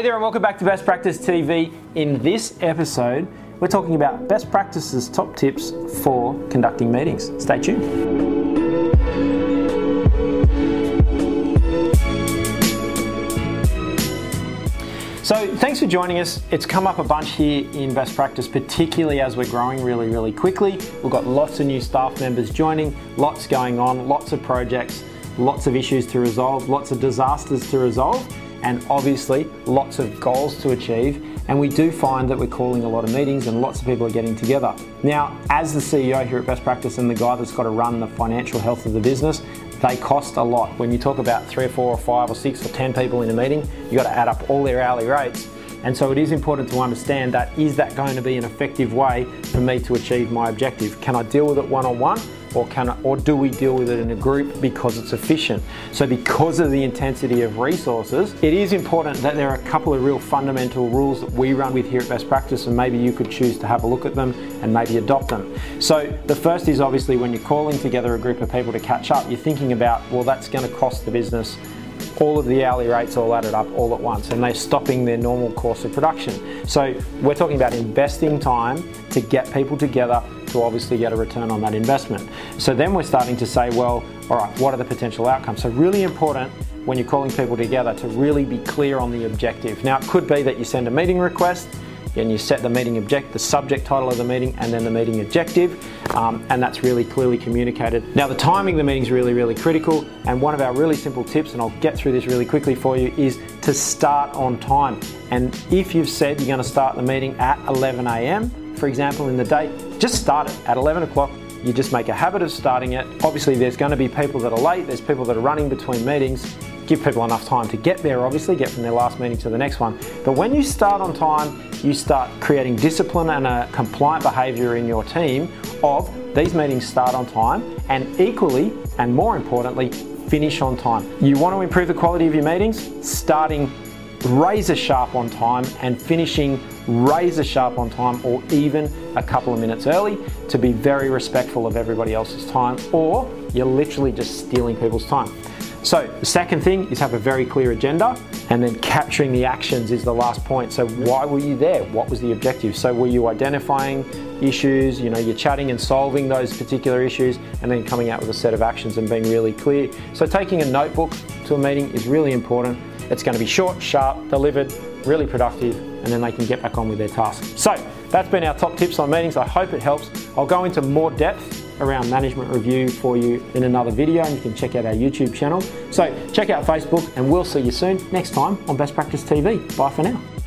Hey there, and welcome back to Best Practice TV. In this episode, we're talking about best practices top tips for conducting meetings. Stay tuned. So, thanks for joining us. It's come up a bunch here in Best Practice, particularly as we're growing really, really quickly. We've got lots of new staff members joining, lots going on, lots of projects, lots of issues to resolve, lots of disasters to resolve and obviously lots of goals to achieve. And we do find that we're calling a lot of meetings and lots of people are getting together. Now, as the CEO here at Best Practice and the guy that's got to run the financial health of the business, they cost a lot. When you talk about three or four or five or six or 10 people in a meeting, you got to add up all their hourly rates. And so it is important to understand that is that going to be an effective way for me to achieve my objective? Can I deal with it one on one? Or can or do we deal with it in a group because it's efficient? So because of the intensity of resources, it is important that there are a couple of real fundamental rules that we run with here at Best Practice and maybe you could choose to have a look at them and maybe adopt them. So the first is obviously when you're calling together a group of people to catch up, you're thinking about, well, that's going to cost the business all of the hourly rates all added up all at once and they're stopping their normal course of production. So we're talking about investing time to get people together to obviously get a return on that investment. So then we're starting to say, well, all right, what are the potential outcomes? So really important when you're calling people together to really be clear on the objective. Now it could be that you send a meeting request and you set the meeting object, the subject title of the meeting, and then the meeting objective, um, and that's really clearly communicated. Now, the timing of the meeting is really, really critical, and one of our really simple tips, and I'll get through this really quickly for you, is to start on time. And if you've said you're going to start the meeting at 11 a.m., for example, in the day, just start it at 11 o'clock. You just make a habit of starting it. Obviously, there's going to be people that are late, there's people that are running between meetings. Give people enough time to get there, obviously, get from their last meeting to the next one. But when you start on time, you start creating discipline and a compliant behavior in your team of these meetings start on time and equally and more importantly, finish on time. You want to improve the quality of your meetings, starting razor sharp on time and finishing razor sharp on time or even a couple of minutes early to be very respectful of everybody else's time or you're literally just stealing people's time. So the second thing is have a very clear agenda and then capturing the actions is the last point. So why were you there? What was the objective? So were you identifying issues, you know, you're chatting and solving those particular issues and then coming out with a set of actions and being really clear. So taking a notebook to a meeting is really important it's going to be short, sharp, delivered, really productive, and then they can get back on with their task. So that's been our top tips on meetings. I hope it helps. I'll go into more depth around management review for you in another video, and you can check out our YouTube channel. So check out Facebook, and we'll see you soon next time on Best Practice TV. Bye for now.